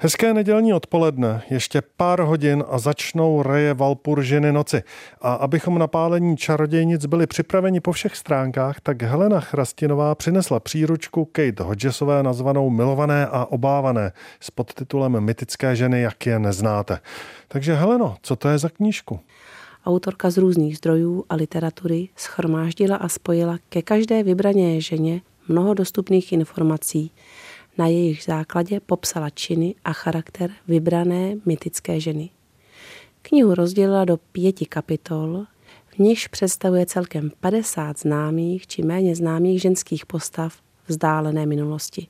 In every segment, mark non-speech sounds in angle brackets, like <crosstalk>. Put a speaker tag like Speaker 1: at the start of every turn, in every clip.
Speaker 1: Hezké nedělní odpoledne, ještě pár hodin a začnou reje Valpuržiny noci. A abychom na pálení čarodějnic byli připraveni po všech stránkách, tak Helena Chrastinová přinesla příručku Kate Hodgesové nazvanou Milované a obávané s podtitulem Mytické ženy, jak je neznáte. Takže Heleno, co to je za knížku?
Speaker 2: Autorka z různých zdrojů a literatury schromáždila a spojila ke každé vybrané ženě mnoho dostupných informací, na jejich základě popsala činy a charakter vybrané mytické ženy. Knihu rozdělila do pěti kapitol, v nichž představuje celkem 50 známých či méně známých ženských postav vzdálené minulosti.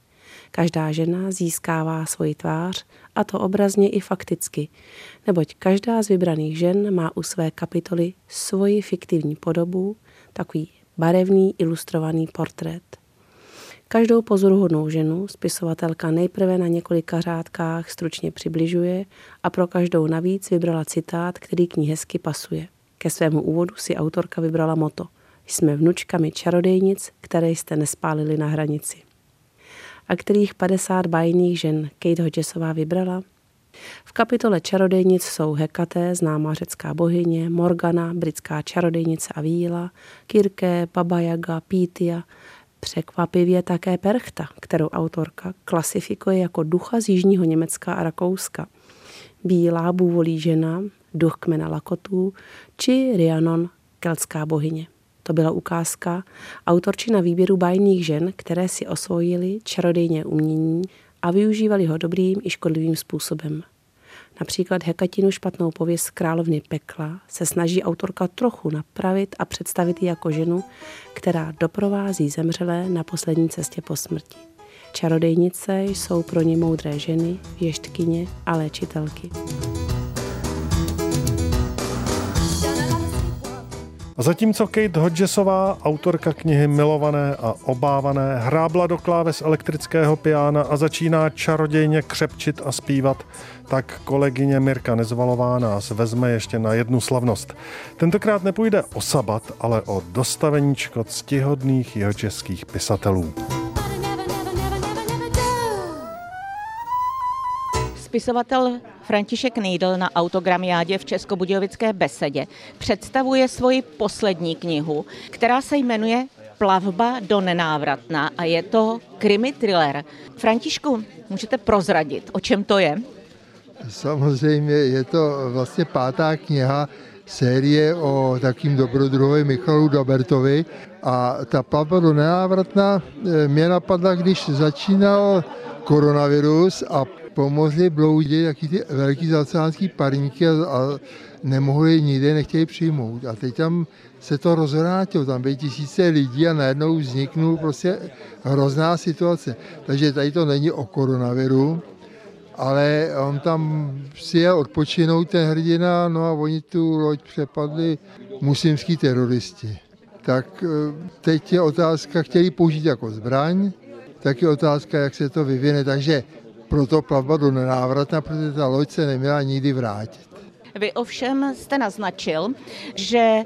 Speaker 2: Každá žena získává svoji tvář, a to obrazně i fakticky, neboť každá z vybraných žen má u své kapitoly svoji fiktivní podobu, takový barevný ilustrovaný portrét. Každou pozoruhodnou ženu spisovatelka nejprve na několika řádkách stručně přibližuje a pro každou navíc vybrala citát, který k ní hezky pasuje. Ke svému úvodu si autorka vybrala moto. Jsme vnučkami čarodejnic, které jste nespálili na hranici. A kterých 50 bajných žen Kate Hodgesová vybrala? V kapitole čarodejnic jsou Hekaté, známá řecká bohyně, Morgana, britská čarodejnice a víla, Kirke, Baba Yaga, Pítia, Překvapivě také Perchta, kterou autorka klasifikuje jako ducha z jižního Německa a Rakouska. Bílá bůvolí žena, duch kmena Lakotů, či Rhiannon, keltská bohyně. To byla ukázka autorčina výběru bajných žen, které si osvojili čarodejně umění a využívali ho dobrým i škodlivým způsobem. Například Hekatinu špatnou pověst královny pekla se snaží autorka trochu napravit a představit ji jako ženu, která doprovází zemřelé na poslední cestě po smrti. Čarodejnice jsou pro ně moudré ženy, věštkyně a léčitelky.
Speaker 1: A zatímco Kate Hodgesová, autorka knihy Milované a obávané, hrábla do kláves elektrického piána a začíná čarodějně křepčit a zpívat, tak kolegyně Mirka Nezvalová nás vezme ještě na jednu slavnost. Tentokrát nepůjde o sabat, ale o dostaveníčko ctihodných jeho českých pisatelů.
Speaker 3: Spisovatel František Nejdl na autogramiádě v Českobudějovické besedě představuje svoji poslední knihu, která se jmenuje Plavba do nenávratna a je to krimi thriller. Františku, můžete prozradit, o čem to je?
Speaker 4: Samozřejmě je to vlastně pátá kniha série o takým dobrodruhovi Michalu Dabertovi a ta plavba do nenávratna eh, mě napadla, když začínal koronavirus a pomohli bloudit jaký ty velký zacánský parníky a, a nemohli nikde, nechtěli přijmout. A teď tam se to rozvrátilo, tam byly tisíce lidí a najednou vzniknul prostě hrozná situace. Takže tady to není o koronaviru, ale on tam si jel odpočinout ten hrdina, no a oni tu loď přepadli muslimský teroristi. Tak e, teď je otázka, chtěli použít jako zbraň, tak je otázka, jak se to vyvine. Takže proto plavba do nenávratna, protože ta loď se neměla nikdy vrátit.
Speaker 3: Vy ovšem jste naznačil, že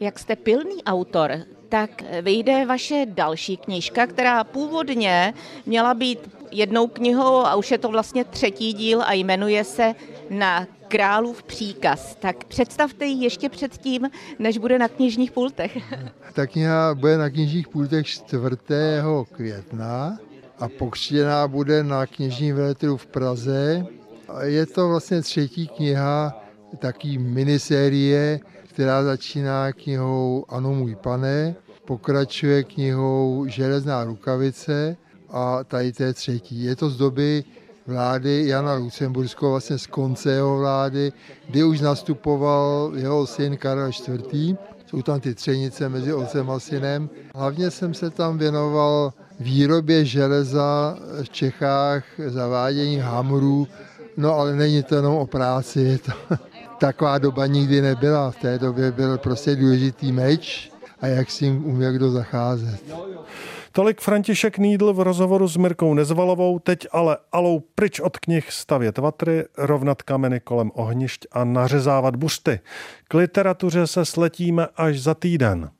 Speaker 3: jak jste pilný autor, tak vyjde vaše další knížka, která původně měla být jednou knihou a už je to vlastně třetí díl a jmenuje se Na králův příkaz. Tak představte ji ještě předtím, než bude na knižních pultech. <laughs>
Speaker 4: Ta kniha bude na knižních pultech 4. května a pokřtěná bude na knižním veletru v Praze. Je to vlastně třetí kniha, taký minisérie, která začíná knihou Ano můj pane, pokračuje knihou Železná rukavice a tady to je třetí. Je to z doby vlády Jana Lucemburského, vlastně z konce jeho vlády, kdy už nastupoval jeho syn Karel IV. Jsou tam ty třenice mezi otcem a synem. Hlavně jsem se tam věnoval výrobě železa v Čechách, zavádění hamrů, no ale není to jenom o práci, je to, <laughs> taková doba nikdy nebyla. V té době byl prostě důležitý meč a jak s ním uměl kdo zacházet.
Speaker 1: Tolik František Nídl v rozhovoru s Mirkou Nezvalovou, teď ale alou pryč od knih stavět vatry, rovnat kameny kolem ohnišť a nařezávat buřty. K literatuře se sletíme až za týden.